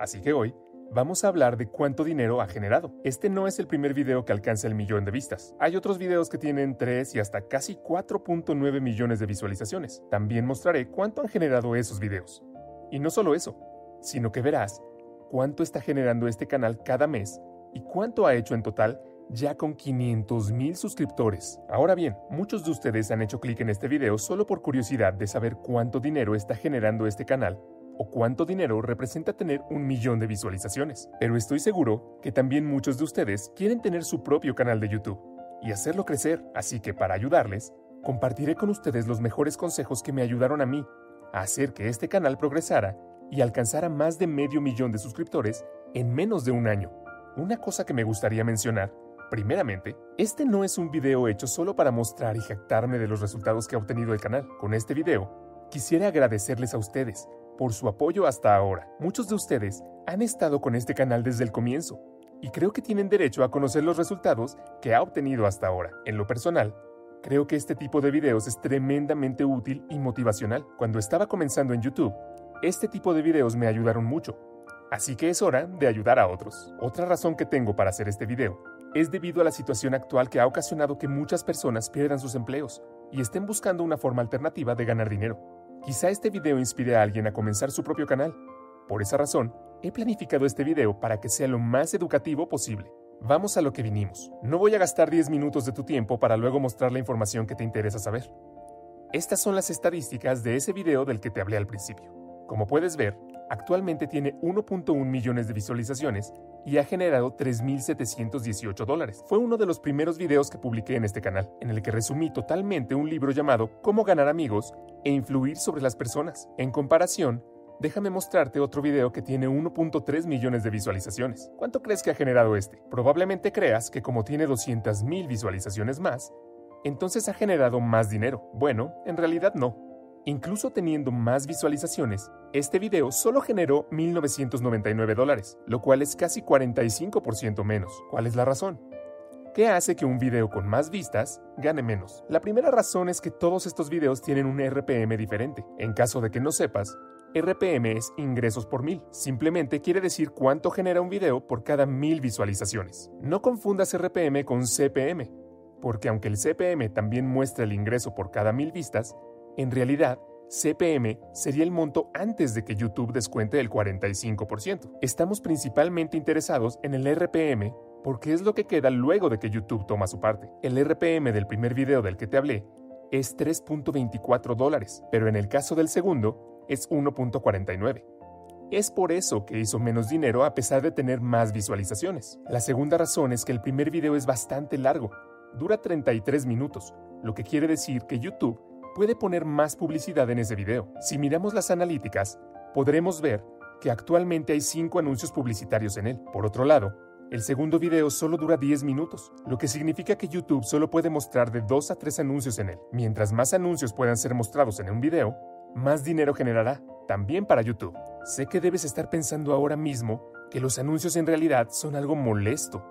Así que hoy vamos a hablar de cuánto dinero ha generado. Este no es el primer video que alcanza el millón de vistas. Hay otros videos que tienen 3 y hasta casi 4.9 millones de visualizaciones. También mostraré cuánto han generado esos videos. Y no solo eso, sino que verás cuánto está generando este canal cada mes y cuánto ha hecho en total ya con 500 mil suscriptores. Ahora bien, muchos de ustedes han hecho clic en este video solo por curiosidad de saber cuánto dinero está generando este canal o cuánto dinero representa tener un millón de visualizaciones. Pero estoy seguro que también muchos de ustedes quieren tener su propio canal de YouTube y hacerlo crecer, así que para ayudarles, compartiré con ustedes los mejores consejos que me ayudaron a mí a hacer que este canal progresara y alcanzara más de medio millón de suscriptores en menos de un año. Una cosa que me gustaría mencionar, primeramente, este no es un video hecho solo para mostrar y jactarme de los resultados que ha obtenido el canal. Con este video, quisiera agradecerles a ustedes por su apoyo hasta ahora. Muchos de ustedes han estado con este canal desde el comienzo y creo que tienen derecho a conocer los resultados que ha obtenido hasta ahora. En lo personal, creo que este tipo de videos es tremendamente útil y motivacional. Cuando estaba comenzando en YouTube, este tipo de videos me ayudaron mucho. Así que es hora de ayudar a otros. Otra razón que tengo para hacer este video es debido a la situación actual que ha ocasionado que muchas personas pierdan sus empleos y estén buscando una forma alternativa de ganar dinero. Quizá este video inspire a alguien a comenzar su propio canal. Por esa razón, he planificado este video para que sea lo más educativo posible. Vamos a lo que vinimos. No voy a gastar 10 minutos de tu tiempo para luego mostrar la información que te interesa saber. Estas son las estadísticas de ese video del que te hablé al principio. Como puedes ver, actualmente tiene 1.1 millones de visualizaciones y ha generado 3.718 dólares. Fue uno de los primeros videos que publiqué en este canal, en el que resumí totalmente un libro llamado Cómo ganar amigos e influir sobre las personas. En comparación, déjame mostrarte otro video que tiene 1.3 millones de visualizaciones. ¿Cuánto crees que ha generado este? Probablemente creas que como tiene 200.000 visualizaciones más, entonces ha generado más dinero. Bueno, en realidad no. Incluso teniendo más visualizaciones, este video solo generó 1.999 dólares, lo cual es casi 45% menos. ¿Cuál es la razón? ¿Qué hace que un video con más vistas gane menos? La primera razón es que todos estos videos tienen un RPM diferente. En caso de que no sepas, RPM es ingresos por mil. Simplemente quiere decir cuánto genera un video por cada mil visualizaciones. No confundas RPM con CPM, porque aunque el CPM también muestra el ingreso por cada mil vistas, en realidad, CPM sería el monto antes de que YouTube descuente el 45%. Estamos principalmente interesados en el RPM porque es lo que queda luego de que YouTube toma su parte. El RPM del primer video del que te hablé es 3.24 dólares, pero en el caso del segundo es 1.49. Es por eso que hizo menos dinero a pesar de tener más visualizaciones. La segunda razón es que el primer video es bastante largo, dura 33 minutos, lo que quiere decir que YouTube puede poner más publicidad en ese video. Si miramos las analíticas, podremos ver que actualmente hay 5 anuncios publicitarios en él. Por otro lado, El segundo video solo dura 10 minutos, lo que significa que YouTube solo puede mostrar de 2 a 3 anuncios en él. Mientras más anuncios puedan ser mostrados en un video, más dinero generará, también para YouTube. Sé que debes estar pensando ahora mismo que los anuncios en realidad son algo molesto.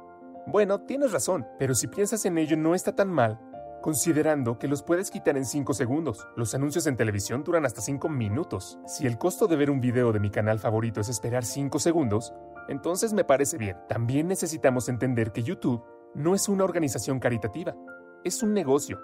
Bueno, tienes razón, pero si piensas en ello no está tan mal, considerando que los puedes quitar en 5 segundos. Los anuncios en televisión duran hasta 5 minutos. Si el costo de ver un video de mi canal favorito es esperar 5 segundos, entonces me parece bien. También necesitamos entender que YouTube no es una organización caritativa, es un negocio.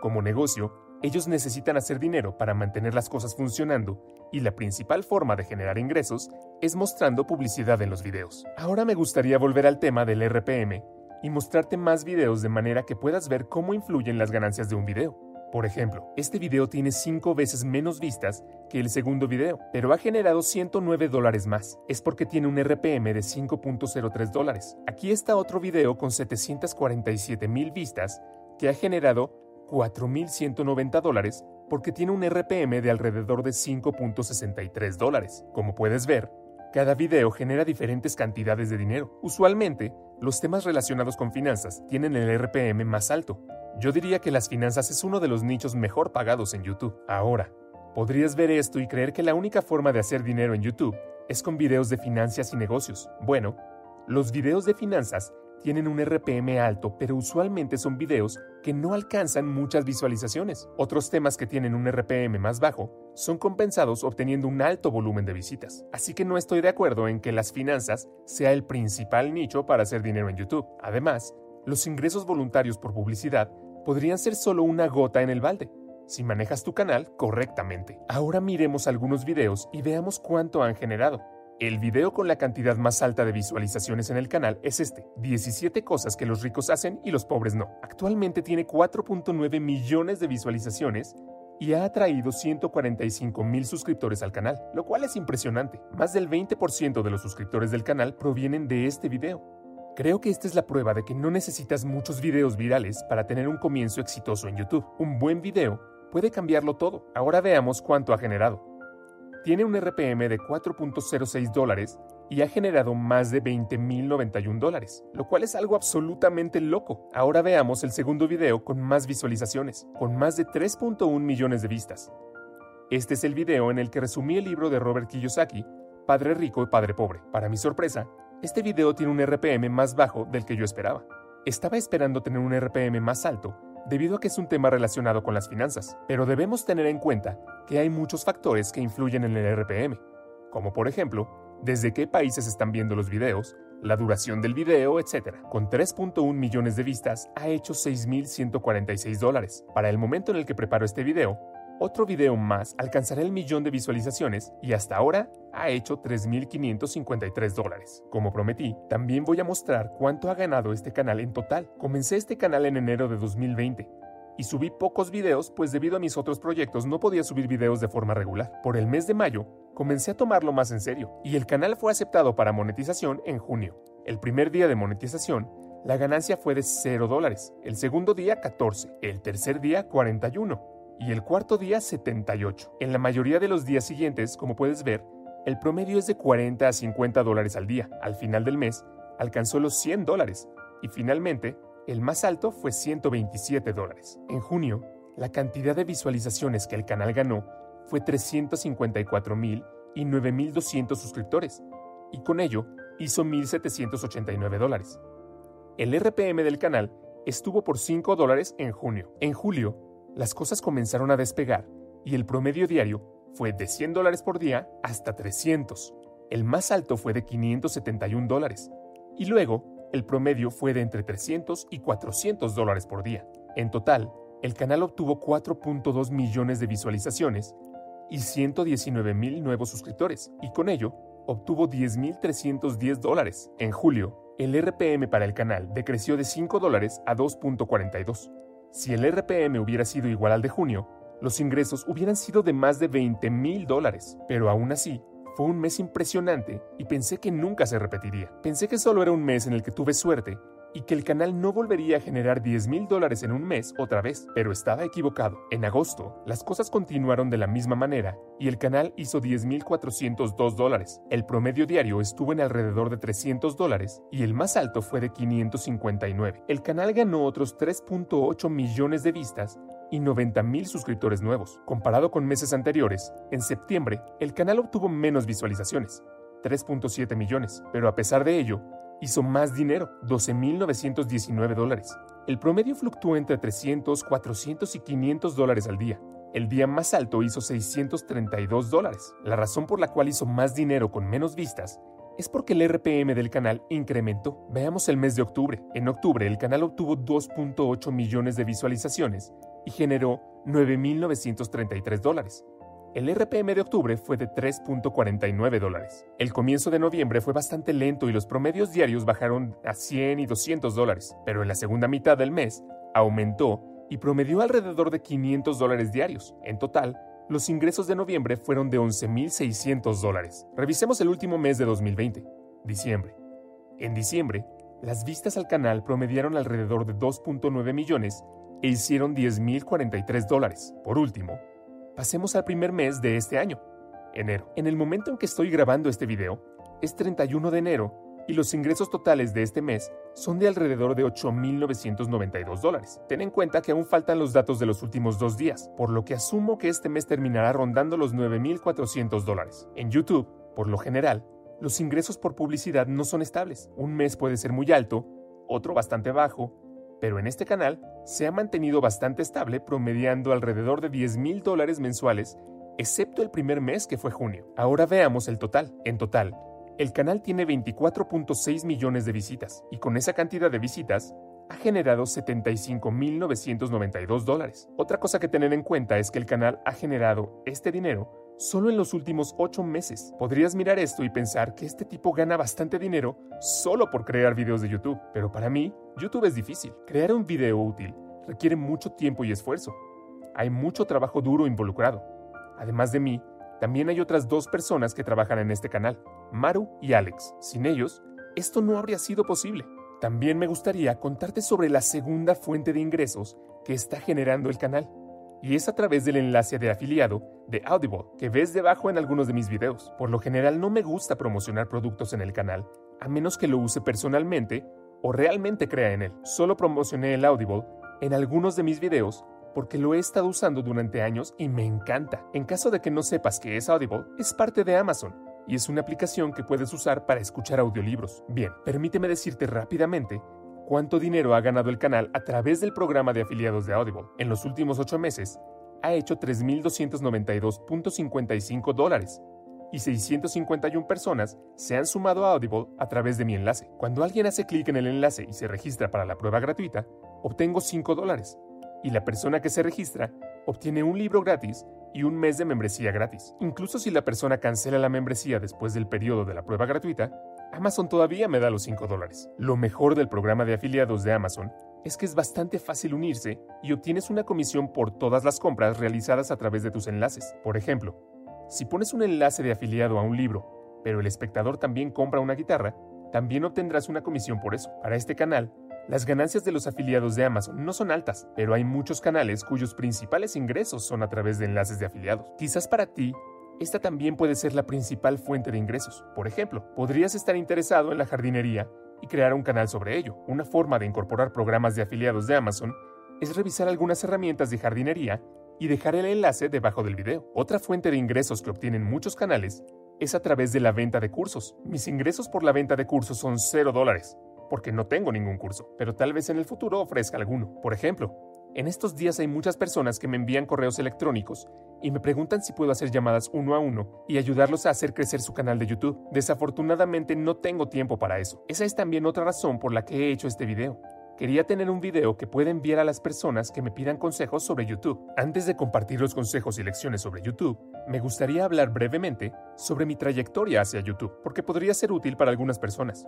Como negocio, ellos necesitan hacer dinero para mantener las cosas funcionando y la principal forma de generar ingresos es mostrando publicidad en los videos. Ahora me gustaría volver al tema del RPM y mostrarte más videos de manera que puedas ver cómo influyen las ganancias de un video. Por ejemplo, este video tiene 5 veces menos vistas que el segundo video, pero ha generado 109 dólares más. Es porque tiene un RPM de 5.03 dólares. Aquí está otro video con 747 mil vistas que ha generado 4.190 dólares porque tiene un RPM de alrededor de 5.63 dólares. Como puedes ver, cada video genera diferentes cantidades de dinero. Usualmente, los temas relacionados con finanzas tienen el RPM más alto, yo diría que las finanzas es uno de los nichos mejor pagados en YouTube. Ahora, podrías ver esto y creer que la única forma de hacer dinero en YouTube es con videos de finanzas y negocios. Bueno, los videos de finanzas tienen un RPM alto, pero usualmente son videos que no alcanzan muchas visualizaciones. Otros temas que tienen un RPM más bajo son compensados obteniendo un alto volumen de visitas. Así que no estoy de acuerdo en que las finanzas sea el principal nicho para hacer dinero en YouTube. Además, los ingresos voluntarios por publicidad podrían ser solo una gota en el balde, si manejas tu canal correctamente. Ahora miremos algunos videos y veamos cuánto han generado. El video con la cantidad más alta de visualizaciones en el canal es este, 17 cosas que los ricos hacen y los pobres no. Actualmente tiene 4.9 millones de visualizaciones y ha atraído 145 mil suscriptores al canal, lo cual es impresionante. Más del 20% de los suscriptores del canal provienen de este video. Creo que esta es la prueba de que no necesitas muchos videos virales para tener un comienzo exitoso en YouTube. Un buen video puede cambiarlo todo. Ahora veamos cuánto ha generado. Tiene un RPM de 4.06 dólares y ha generado más de 20.091 dólares, lo cual es algo absolutamente loco. Ahora veamos el segundo video con más visualizaciones, con más de 3.1 millones de vistas. Este es el video en el que resumí el libro de Robert Kiyosaki, Padre Rico y Padre Pobre. Para mi sorpresa, este video tiene un RPM más bajo del que yo esperaba. Estaba esperando tener un RPM más alto debido a que es un tema relacionado con las finanzas, pero debemos tener en cuenta que hay muchos factores que influyen en el RPM, como por ejemplo, desde qué países están viendo los videos, la duración del video, etc. Con 3.1 millones de vistas, ha hecho 6.146 dólares. Para el momento en el que preparo este video, otro video más alcanzará el millón de visualizaciones y hasta ahora ha hecho 3.553 dólares. Como prometí, también voy a mostrar cuánto ha ganado este canal en total. Comencé este canal en enero de 2020 y subí pocos videos pues debido a mis otros proyectos no podía subir videos de forma regular. Por el mes de mayo, comencé a tomarlo más en serio y el canal fue aceptado para monetización en junio. El primer día de monetización, la ganancia fue de 0 dólares, el segundo día 14, el tercer día 41 y el cuarto día 78. En la mayoría de los días siguientes, como puedes ver, el promedio es de 40 a 50 dólares al día. Al final del mes, alcanzó los 100 dólares y finalmente, el más alto fue 127 dólares. En junio, la cantidad de visualizaciones que el canal ganó fue 354 mil y 9.200 suscriptores, y con ello hizo 1.789 dólares. El RPM del canal estuvo por 5 dólares en junio. En julio, las cosas comenzaron a despegar y el promedio diario fue de 100 dólares por día hasta 300. El más alto fue de 571 dólares. Y luego, el promedio fue de entre 300 y 400 dólares por día. En total, el canal obtuvo 4.2 millones de visualizaciones y 119 mil nuevos suscriptores, y con ello obtuvo 10.310 dólares. En julio, el RPM para el canal decreció de 5 dólares a 2.42. Si el RPM hubiera sido igual al de junio, los ingresos hubieran sido de más de 20 mil dólares, pero aún así, fue un mes impresionante y pensé que nunca se repetiría. Pensé que solo era un mes en el que tuve suerte y que el canal no volvería a generar 10 mil dólares en un mes otra vez, pero estaba equivocado. En agosto, las cosas continuaron de la misma manera y el canal hizo 10.402 dólares. El promedio diario estuvo en alrededor de 300 dólares y el más alto fue de 559. El canal ganó otros 3.8 millones de vistas y 90 mil suscriptores nuevos. Comparado con meses anteriores, en septiembre el canal obtuvo menos visualizaciones, 3.7 millones, pero a pesar de ello, hizo más dinero, 12.919 dólares. El promedio fluctúa entre 300, 400 y 500 dólares al día. El día más alto hizo 632 dólares. La razón por la cual hizo más dinero con menos vistas es porque el RPM del canal incrementó. Veamos el mes de octubre. En octubre el canal obtuvo 2.8 millones de visualizaciones y generó 9.933 dólares. El RPM de octubre fue de 3.49 dólares. El comienzo de noviembre fue bastante lento y los promedios diarios bajaron a 100 y 200 dólares, pero en la segunda mitad del mes aumentó y promedió alrededor de 500 dólares diarios. En total, los ingresos de noviembre fueron de 11.600 dólares. Revisemos el último mes de 2020, diciembre. En diciembre, las vistas al canal promediaron alrededor de 2.9 millones e hicieron 10.043 dólares. Por último, Pasemos al primer mes de este año, enero. En el momento en que estoy grabando este video, es 31 de enero y los ingresos totales de este mes son de alrededor de 8.992 dólares. Ten en cuenta que aún faltan los datos de los últimos dos días, por lo que asumo que este mes terminará rondando los 9.400 dólares. En YouTube, por lo general, los ingresos por publicidad no son estables. Un mes puede ser muy alto, otro bastante bajo, pero en este canal se ha mantenido bastante estable, promediando alrededor de 10 mil dólares mensuales, excepto el primer mes que fue junio. Ahora veamos el total. En total, el canal tiene 24.6 millones de visitas, y con esa cantidad de visitas, ha generado 75.992 dólares. Otra cosa que tener en cuenta es que el canal ha generado este dinero solo en los últimos 8 meses. Podrías mirar esto y pensar que este tipo gana bastante dinero solo por crear videos de YouTube, pero para mí, YouTube es difícil. Crear un video útil requiere mucho tiempo y esfuerzo. Hay mucho trabajo duro involucrado. Además de mí, también hay otras dos personas que trabajan en este canal, Maru y Alex. Sin ellos, esto no habría sido posible. También me gustaría contarte sobre la segunda fuente de ingresos que está generando el canal, y es a través del enlace de afiliado de Audible que ves debajo en algunos de mis videos. Por lo general no me gusta promocionar productos en el canal, a menos que lo use personalmente o realmente crea en él. Solo promocioné el Audible en algunos de mis videos porque lo he estado usando durante años y me encanta. En caso de que no sepas qué es Audible, es parte de Amazon y es una aplicación que puedes usar para escuchar audiolibros. Bien, permíteme decirte rápidamente cuánto dinero ha ganado el canal a través del programa de afiliados de Audible. En los últimos ocho meses, ha hecho 3.292.55 dólares y 651 personas se han sumado a Audible a través de mi enlace. Cuando alguien hace clic en el enlace y se registra para la prueba gratuita, obtengo 5 dólares y la persona que se registra obtiene un libro gratis y un mes de membresía gratis. Incluso si la persona cancela la membresía después del periodo de la prueba gratuita, Amazon todavía me da los 5 dólares. Lo mejor del programa de afiliados de Amazon es que es bastante fácil unirse y obtienes una comisión por todas las compras realizadas a través de tus enlaces. Por ejemplo, si pones un enlace de afiliado a un libro, pero el espectador también compra una guitarra, también obtendrás una comisión por eso. Para este canal, las ganancias de los afiliados de Amazon no son altas, pero hay muchos canales cuyos principales ingresos son a través de enlaces de afiliados. Quizás para ti esta también puede ser la principal fuente de ingresos. Por ejemplo, podrías estar interesado en la jardinería y crear un canal sobre ello. Una forma de incorporar programas de afiliados de Amazon es revisar algunas herramientas de jardinería y dejar el enlace debajo del video. Otra fuente de ingresos que obtienen muchos canales es a través de la venta de cursos. Mis ingresos por la venta de cursos son 0 dólares, porque no tengo ningún curso, pero tal vez en el futuro ofrezca alguno. Por ejemplo, en estos días hay muchas personas que me envían correos electrónicos y me preguntan si puedo hacer llamadas uno a uno y ayudarlos a hacer crecer su canal de YouTube. Desafortunadamente no tengo tiempo para eso. Esa es también otra razón por la que he hecho este video. Quería tener un video que pueda enviar a las personas que me pidan consejos sobre YouTube. Antes de compartir los consejos y lecciones sobre YouTube, me gustaría hablar brevemente sobre mi trayectoria hacia YouTube, porque podría ser útil para algunas personas,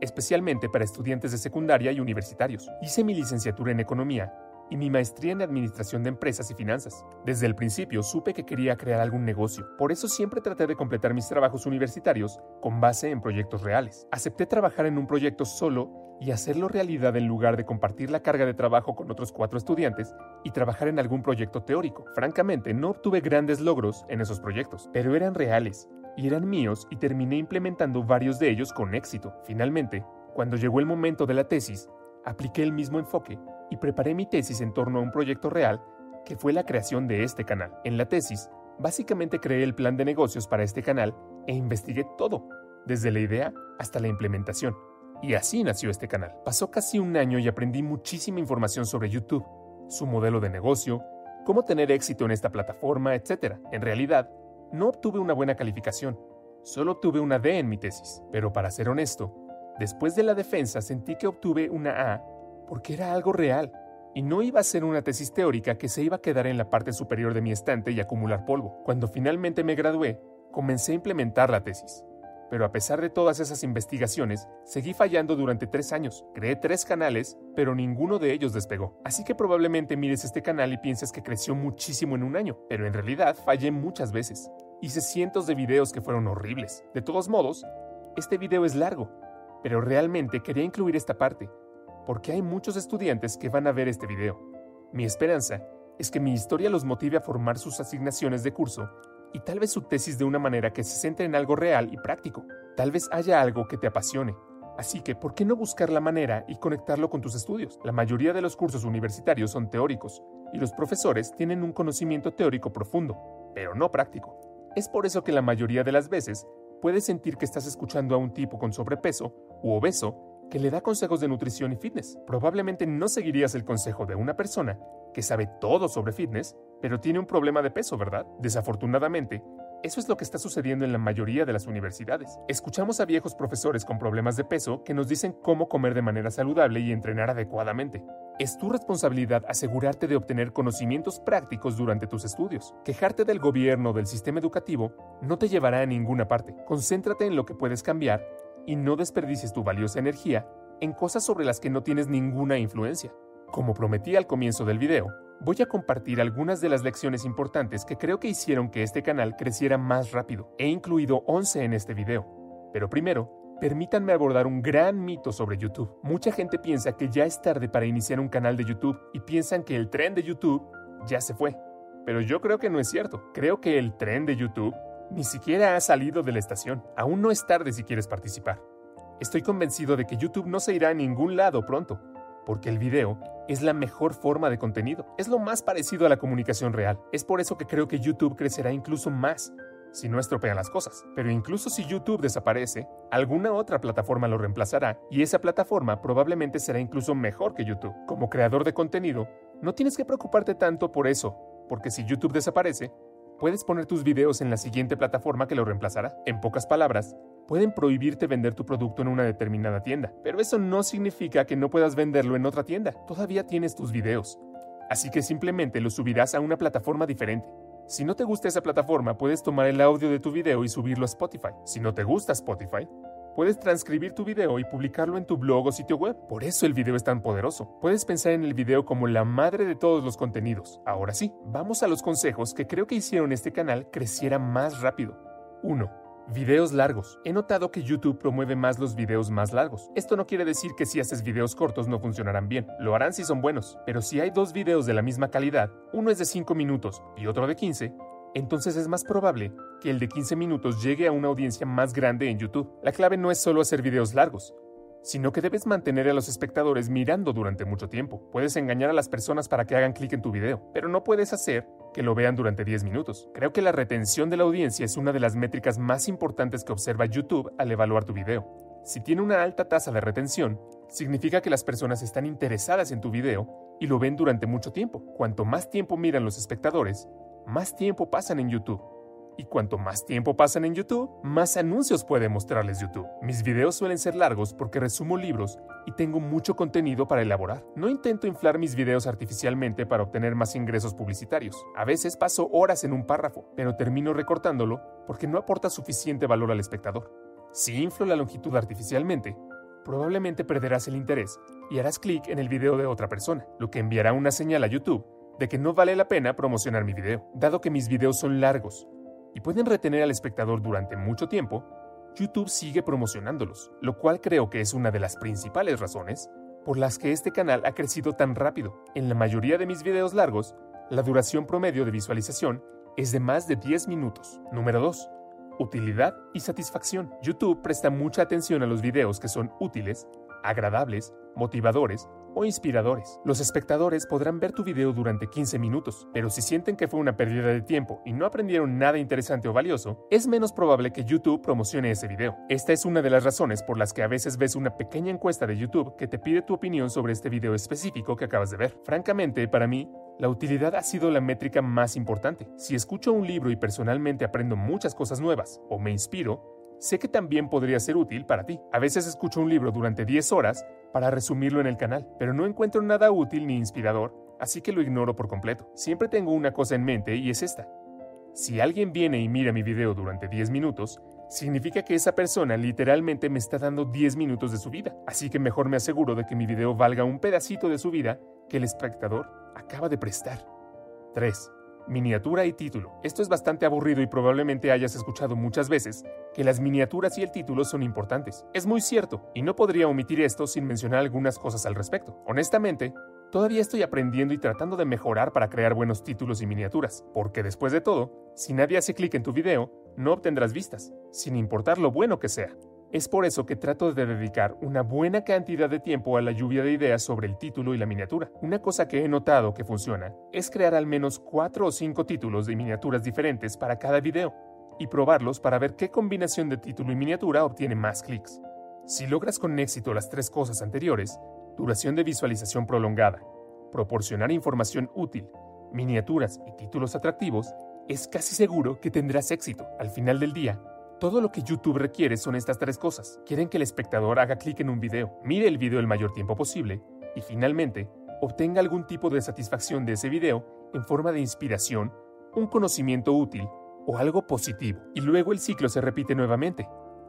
especialmente para estudiantes de secundaria y universitarios. Hice mi licenciatura en economía y mi maestría en Administración de Empresas y Finanzas. Desde el principio supe que quería crear algún negocio, por eso siempre traté de completar mis trabajos universitarios con base en proyectos reales. Acepté trabajar en un proyecto solo y hacerlo realidad en lugar de compartir la carga de trabajo con otros cuatro estudiantes y trabajar en algún proyecto teórico. Francamente, no obtuve grandes logros en esos proyectos, pero eran reales y eran míos y terminé implementando varios de ellos con éxito. Finalmente, cuando llegó el momento de la tesis, apliqué el mismo enfoque y preparé mi tesis en torno a un proyecto real que fue la creación de este canal. En la tesis, básicamente creé el plan de negocios para este canal e investigué todo, desde la idea hasta la implementación. Y así nació este canal. Pasó casi un año y aprendí muchísima información sobre YouTube, su modelo de negocio, cómo tener éxito en esta plataforma, etc. En realidad, no obtuve una buena calificación, solo obtuve una D en mi tesis. Pero para ser honesto, después de la defensa sentí que obtuve una A porque era algo real y no iba a ser una tesis teórica que se iba a quedar en la parte superior de mi estante y acumular polvo. Cuando finalmente me gradué, comencé a implementar la tesis. Pero a pesar de todas esas investigaciones, seguí fallando durante tres años. Creé tres canales, pero ninguno de ellos despegó. Así que probablemente mires este canal y pienses que creció muchísimo en un año, pero en realidad fallé muchas veces. Hice cientos de videos que fueron horribles. De todos modos, este video es largo, pero realmente quería incluir esta parte, porque hay muchos estudiantes que van a ver este video. Mi esperanza es que mi historia los motive a formar sus asignaciones de curso y tal vez su tesis de una manera que se centre en algo real y práctico. Tal vez haya algo que te apasione. Así que, ¿por qué no buscar la manera y conectarlo con tus estudios? La mayoría de los cursos universitarios son teóricos y los profesores tienen un conocimiento teórico profundo, pero no práctico. Es por eso que la mayoría de las veces puedes sentir que estás escuchando a un tipo con sobrepeso u obeso que le da consejos de nutrición y fitness. Probablemente no seguirías el consejo de una persona que sabe todo sobre fitness, pero tiene un problema de peso, ¿verdad? Desafortunadamente, eso es lo que está sucediendo en la mayoría de las universidades. Escuchamos a viejos profesores con problemas de peso que nos dicen cómo comer de manera saludable y entrenar adecuadamente. Es tu responsabilidad asegurarte de obtener conocimientos prácticos durante tus estudios. Quejarte del gobierno o del sistema educativo no te llevará a ninguna parte. Concéntrate en lo que puedes cambiar y no desperdicies tu valiosa energía en cosas sobre las que no tienes ninguna influencia. Como prometí al comienzo del video, voy a compartir algunas de las lecciones importantes que creo que hicieron que este canal creciera más rápido. He incluido 11 en este video. Pero primero, permítanme abordar un gran mito sobre YouTube. Mucha gente piensa que ya es tarde para iniciar un canal de YouTube y piensan que el tren de YouTube ya se fue. Pero yo creo que no es cierto. Creo que el tren de YouTube ni siquiera ha salido de la estación. Aún no es tarde si quieres participar. Estoy convencido de que YouTube no se irá a ningún lado pronto, porque el video es la mejor forma de contenido. Es lo más parecido a la comunicación real. Es por eso que creo que YouTube crecerá incluso más si no estropean las cosas. Pero incluso si YouTube desaparece, alguna otra plataforma lo reemplazará y esa plataforma probablemente será incluso mejor que YouTube. Como creador de contenido, no tienes que preocuparte tanto por eso, porque si YouTube desaparece, puedes poner tus videos en la siguiente plataforma que lo reemplazará. En pocas palabras, pueden prohibirte vender tu producto en una determinada tienda, pero eso no significa que no puedas venderlo en otra tienda. Todavía tienes tus videos. Así que simplemente los subirás a una plataforma diferente. Si no te gusta esa plataforma, puedes tomar el audio de tu video y subirlo a Spotify. Si no te gusta Spotify, puedes transcribir tu video y publicarlo en tu blog o sitio web. Por eso el video es tan poderoso. Puedes pensar en el video como la madre de todos los contenidos. Ahora sí, vamos a los consejos que creo que hicieron este canal creciera más rápido. 1. Videos largos. He notado que YouTube promueve más los videos más largos. Esto no quiere decir que si haces videos cortos no funcionarán bien. Lo harán si son buenos. Pero si hay dos videos de la misma calidad, uno es de 5 minutos y otro de 15, entonces es más probable que el de 15 minutos llegue a una audiencia más grande en YouTube. La clave no es solo hacer videos largos, sino que debes mantener a los espectadores mirando durante mucho tiempo. Puedes engañar a las personas para que hagan clic en tu video, pero no puedes hacer que lo vean durante 10 minutos. Creo que la retención de la audiencia es una de las métricas más importantes que observa YouTube al evaluar tu video. Si tiene una alta tasa de retención, significa que las personas están interesadas en tu video y lo ven durante mucho tiempo. Cuanto más tiempo miran los espectadores, más tiempo pasan en YouTube. Y cuanto más tiempo pasan en YouTube, más anuncios puede mostrarles YouTube. Mis videos suelen ser largos porque resumo libros y tengo mucho contenido para elaborar. No intento inflar mis videos artificialmente para obtener más ingresos publicitarios. A veces paso horas en un párrafo, pero termino recortándolo porque no aporta suficiente valor al espectador. Si inflo la longitud artificialmente, probablemente perderás el interés y harás clic en el video de otra persona, lo que enviará una señal a YouTube de que no vale la pena promocionar mi video. Dado que mis videos son largos, y pueden retener al espectador durante mucho tiempo, YouTube sigue promocionándolos, lo cual creo que es una de las principales razones por las que este canal ha crecido tan rápido. En la mayoría de mis videos largos, la duración promedio de visualización es de más de 10 minutos. Número 2. Utilidad y satisfacción. YouTube presta mucha atención a los videos que son útiles, agradables, motivadores o inspiradores. Los espectadores podrán ver tu video durante 15 minutos, pero si sienten que fue una pérdida de tiempo y no aprendieron nada interesante o valioso, es menos probable que YouTube promocione ese video. Esta es una de las razones por las que a veces ves una pequeña encuesta de YouTube que te pide tu opinión sobre este video específico que acabas de ver. Francamente, para mí, la utilidad ha sido la métrica más importante. Si escucho un libro y personalmente aprendo muchas cosas nuevas o me inspiro, sé que también podría ser útil para ti. A veces escucho un libro durante 10 horas para resumirlo en el canal, pero no encuentro nada útil ni inspirador, así que lo ignoro por completo. Siempre tengo una cosa en mente y es esta. Si alguien viene y mira mi video durante 10 minutos, significa que esa persona literalmente me está dando 10 minutos de su vida, así que mejor me aseguro de que mi video valga un pedacito de su vida que el espectador acaba de prestar. 3 miniatura y título. Esto es bastante aburrido y probablemente hayas escuchado muchas veces que las miniaturas y el título son importantes. Es muy cierto, y no podría omitir esto sin mencionar algunas cosas al respecto. Honestamente, todavía estoy aprendiendo y tratando de mejorar para crear buenos títulos y miniaturas, porque después de todo, si nadie hace clic en tu video, no obtendrás vistas, sin importar lo bueno que sea. Es por eso que trato de dedicar una buena cantidad de tiempo a la lluvia de ideas sobre el título y la miniatura. Una cosa que he notado que funciona es crear al menos 4 o 5 títulos de miniaturas diferentes para cada video y probarlos para ver qué combinación de título y miniatura obtiene más clics. Si logras con éxito las tres cosas anteriores, duración de visualización prolongada, proporcionar información útil, miniaturas y títulos atractivos, es casi seguro que tendrás éxito. Al final del día, todo lo que YouTube requiere son estas tres cosas. Quieren que el espectador haga clic en un video, mire el video el mayor tiempo posible y finalmente obtenga algún tipo de satisfacción de ese video en forma de inspiración, un conocimiento útil o algo positivo. Y luego el ciclo se repite nuevamente.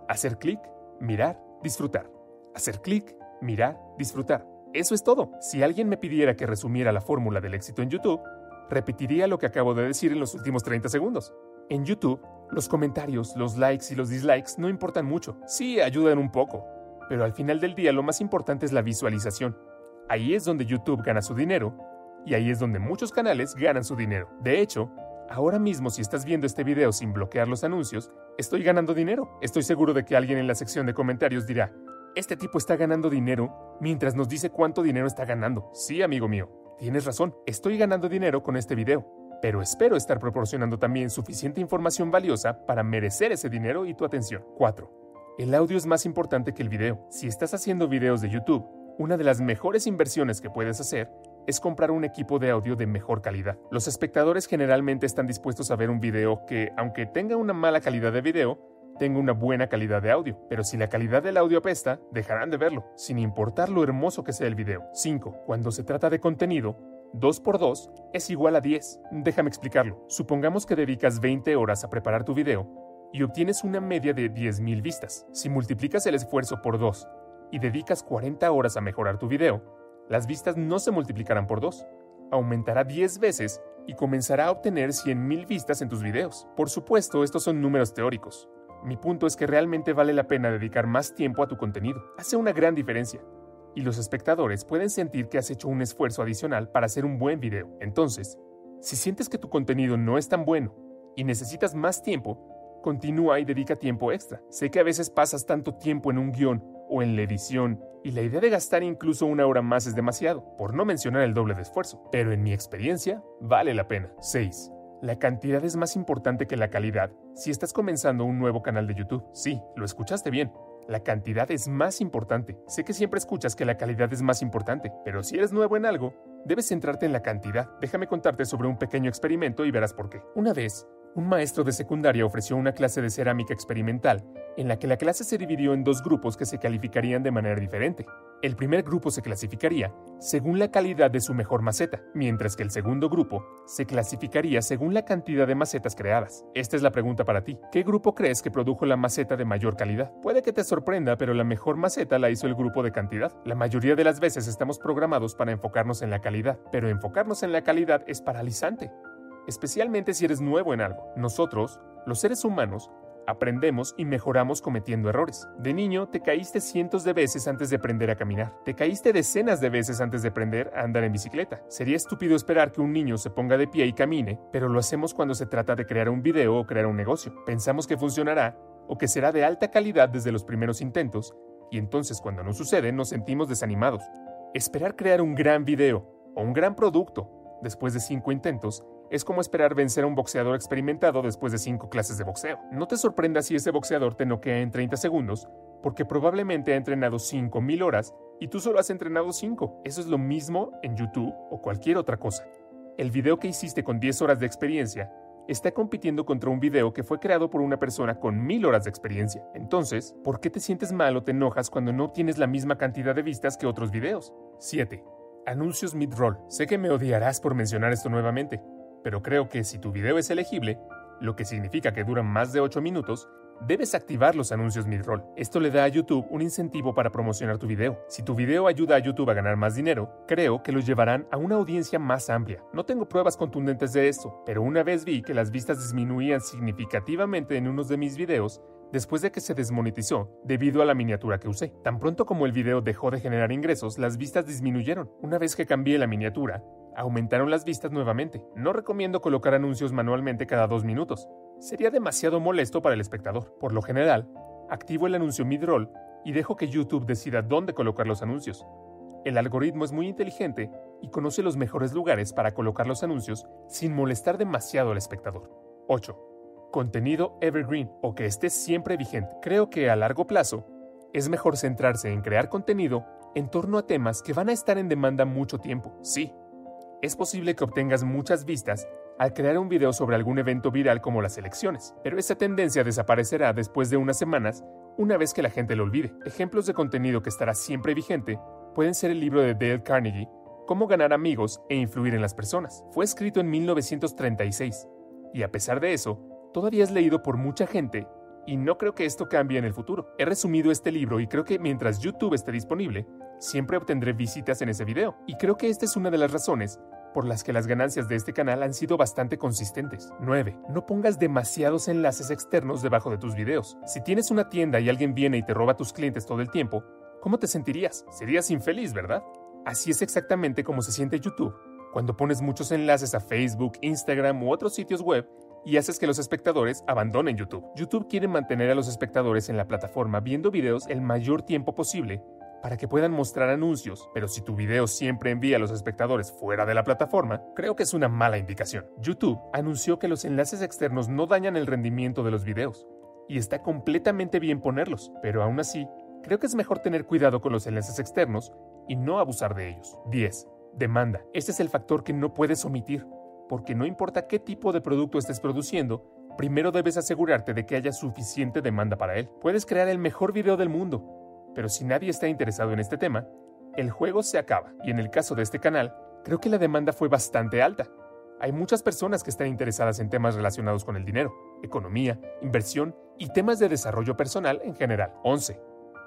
Hacer clic, mirar, disfrutar. Hacer clic, mirar, disfrutar. Eso es todo. Si alguien me pidiera que resumiera la fórmula del éxito en YouTube, repetiría lo que acabo de decir en los últimos 30 segundos. En YouTube, los comentarios, los likes y los dislikes no importan mucho. Sí, ayudan un poco. Pero al final del día lo más importante es la visualización. Ahí es donde YouTube gana su dinero y ahí es donde muchos canales ganan su dinero. De hecho, ahora mismo si estás viendo este video sin bloquear los anuncios, estoy ganando dinero. Estoy seguro de que alguien en la sección de comentarios dirá, este tipo está ganando dinero mientras nos dice cuánto dinero está ganando. Sí, amigo mío, tienes razón, estoy ganando dinero con este video pero espero estar proporcionando también suficiente información valiosa para merecer ese dinero y tu atención. 4. El audio es más importante que el video. Si estás haciendo videos de YouTube, una de las mejores inversiones que puedes hacer es comprar un equipo de audio de mejor calidad. Los espectadores generalmente están dispuestos a ver un video que, aunque tenga una mala calidad de video, tenga una buena calidad de audio, pero si la calidad del audio apesta, dejarán de verlo, sin importar lo hermoso que sea el video. 5. Cuando se trata de contenido, 2 por 2 es igual a 10. Déjame explicarlo. Supongamos que dedicas 20 horas a preparar tu video y obtienes una media de 10.000 vistas. Si multiplicas el esfuerzo por 2 y dedicas 40 horas a mejorar tu video, las vistas no se multiplicarán por 2. Aumentará 10 veces y comenzará a obtener 100.000 vistas en tus videos. Por supuesto, estos son números teóricos. Mi punto es que realmente vale la pena dedicar más tiempo a tu contenido. Hace una gran diferencia y los espectadores pueden sentir que has hecho un esfuerzo adicional para hacer un buen video. Entonces, si sientes que tu contenido no es tan bueno y necesitas más tiempo, continúa y dedica tiempo extra. Sé que a veces pasas tanto tiempo en un guion o en la edición y la idea de gastar incluso una hora más es demasiado, por no mencionar el doble de esfuerzo, pero en mi experiencia vale la pena. 6. La cantidad es más importante que la calidad si estás comenzando un nuevo canal de YouTube. Sí, lo escuchaste bien. La cantidad es más importante. Sé que siempre escuchas que la calidad es más importante, pero si eres nuevo en algo, debes centrarte en la cantidad. Déjame contarte sobre un pequeño experimento y verás por qué. Una vez, un maestro de secundaria ofreció una clase de cerámica experimental en la que la clase se dividió en dos grupos que se calificarían de manera diferente. El primer grupo se clasificaría según la calidad de su mejor maceta, mientras que el segundo grupo se clasificaría según la cantidad de macetas creadas. Esta es la pregunta para ti. ¿Qué grupo crees que produjo la maceta de mayor calidad? Puede que te sorprenda, pero la mejor maceta la hizo el grupo de cantidad. La mayoría de las veces estamos programados para enfocarnos en la calidad, pero enfocarnos en la calidad es paralizante, especialmente si eres nuevo en algo. Nosotros, los seres humanos, Aprendemos y mejoramos cometiendo errores. De niño, te caíste cientos de veces antes de aprender a caminar. Te caíste decenas de veces antes de aprender a andar en bicicleta. Sería estúpido esperar que un niño se ponga de pie y camine, pero lo hacemos cuando se trata de crear un video o crear un negocio. Pensamos que funcionará o que será de alta calidad desde los primeros intentos, y entonces cuando no sucede nos sentimos desanimados. Esperar crear un gran video o un gran producto después de cinco intentos es como esperar vencer a un boxeador experimentado después de cinco clases de boxeo. No te sorprendas si ese boxeador te noquea en 30 segundos, porque probablemente ha entrenado 5.000 horas y tú solo has entrenado 5. Eso es lo mismo en YouTube o cualquier otra cosa. El video que hiciste con 10 horas de experiencia está compitiendo contra un video que fue creado por una persona con mil horas de experiencia. Entonces, ¿por qué te sientes mal o te enojas cuando no tienes la misma cantidad de vistas que otros videos? 7. Anuncios mid-roll. Sé que me odiarás por mencionar esto nuevamente, pero creo que si tu video es elegible, lo que significa que duran más de 8 minutos, debes activar los anuncios mid-roll. Esto le da a YouTube un incentivo para promocionar tu video. Si tu video ayuda a YouTube a ganar más dinero, creo que lo llevarán a una audiencia más amplia. No tengo pruebas contundentes de esto, pero una vez vi que las vistas disminuían significativamente en unos de mis videos después de que se desmonetizó debido a la miniatura que usé. Tan pronto como el video dejó de generar ingresos, las vistas disminuyeron. Una vez que cambié la miniatura, aumentaron las vistas nuevamente. No recomiendo colocar anuncios manualmente cada dos minutos. Sería demasiado molesto para el espectador. Por lo general, activo el anuncio mid-roll y dejo que YouTube decida dónde colocar los anuncios. El algoritmo es muy inteligente y conoce los mejores lugares para colocar los anuncios sin molestar demasiado al espectador. 8 contenido evergreen o que esté siempre vigente. Creo que a largo plazo es mejor centrarse en crear contenido en torno a temas que van a estar en demanda mucho tiempo. Sí, es posible que obtengas muchas vistas al crear un video sobre algún evento viral como las elecciones, pero esa tendencia desaparecerá después de unas semanas una vez que la gente lo olvide. Ejemplos de contenido que estará siempre vigente pueden ser el libro de Dale Carnegie, Cómo ganar amigos e influir en las personas. Fue escrito en 1936, y a pesar de eso, todavía es leído por mucha gente y no creo que esto cambie en el futuro. He resumido este libro y creo que mientras YouTube esté disponible, siempre obtendré visitas en ese video. Y creo que esta es una de las razones por las que las ganancias de este canal han sido bastante consistentes. 9. No pongas demasiados enlaces externos debajo de tus videos. Si tienes una tienda y alguien viene y te roba tus clientes todo el tiempo, ¿cómo te sentirías? Serías infeliz, ¿verdad? Así es exactamente como se siente YouTube cuando pones muchos enlaces a Facebook, Instagram u otros sitios web y haces que los espectadores abandonen YouTube. YouTube quiere mantener a los espectadores en la plataforma viendo videos el mayor tiempo posible para que puedan mostrar anuncios, pero si tu video siempre envía a los espectadores fuera de la plataforma, creo que es una mala indicación. YouTube anunció que los enlaces externos no dañan el rendimiento de los videos, y está completamente bien ponerlos, pero aún así, creo que es mejor tener cuidado con los enlaces externos y no abusar de ellos. 10. Demanda. Este es el factor que no puedes omitir porque no importa qué tipo de producto estés produciendo, primero debes asegurarte de que haya suficiente demanda para él. Puedes crear el mejor video del mundo, pero si nadie está interesado en este tema, el juego se acaba. Y en el caso de este canal, creo que la demanda fue bastante alta. Hay muchas personas que están interesadas en temas relacionados con el dinero, economía, inversión y temas de desarrollo personal en general. 11.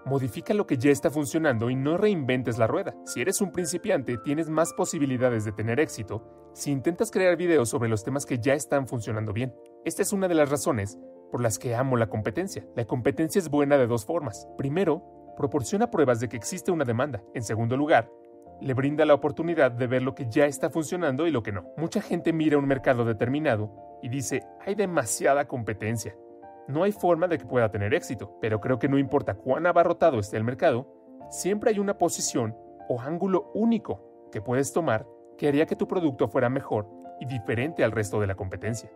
Modifica lo que ya está funcionando y no reinventes la rueda. Si eres un principiante, tienes más posibilidades de tener éxito si intentas crear videos sobre los temas que ya están funcionando bien. Esta es una de las razones por las que amo la competencia. La competencia es buena de dos formas. Primero, proporciona pruebas de que existe una demanda. En segundo lugar, le brinda la oportunidad de ver lo que ya está funcionando y lo que no. Mucha gente mira un mercado determinado y dice, hay demasiada competencia no hay forma de que pueda tener éxito, pero creo que no importa cuán abarrotado esté el mercado, siempre hay una posición o ángulo único que puedes tomar que haría que tu producto fuera mejor y diferente al resto de la competencia.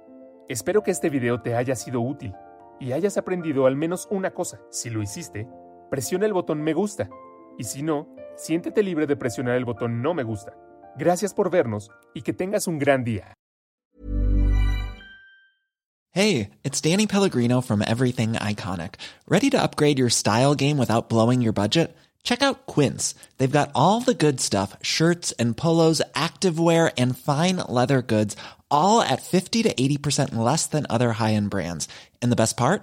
Espero que este video te haya sido útil y hayas aprendido al menos una cosa. Si lo hiciste, presiona el botón me gusta y si no, siéntete libre de presionar el botón no me gusta. Gracias por vernos y que tengas un gran día. Hey, it's Danny Pellegrino from Everything Iconic. Ready to upgrade your style game without blowing your budget? Check out Quince. They've got all the good stuff shirts and polos, activewear, and fine leather goods, all at 50 to 80% less than other high end brands. And the best part?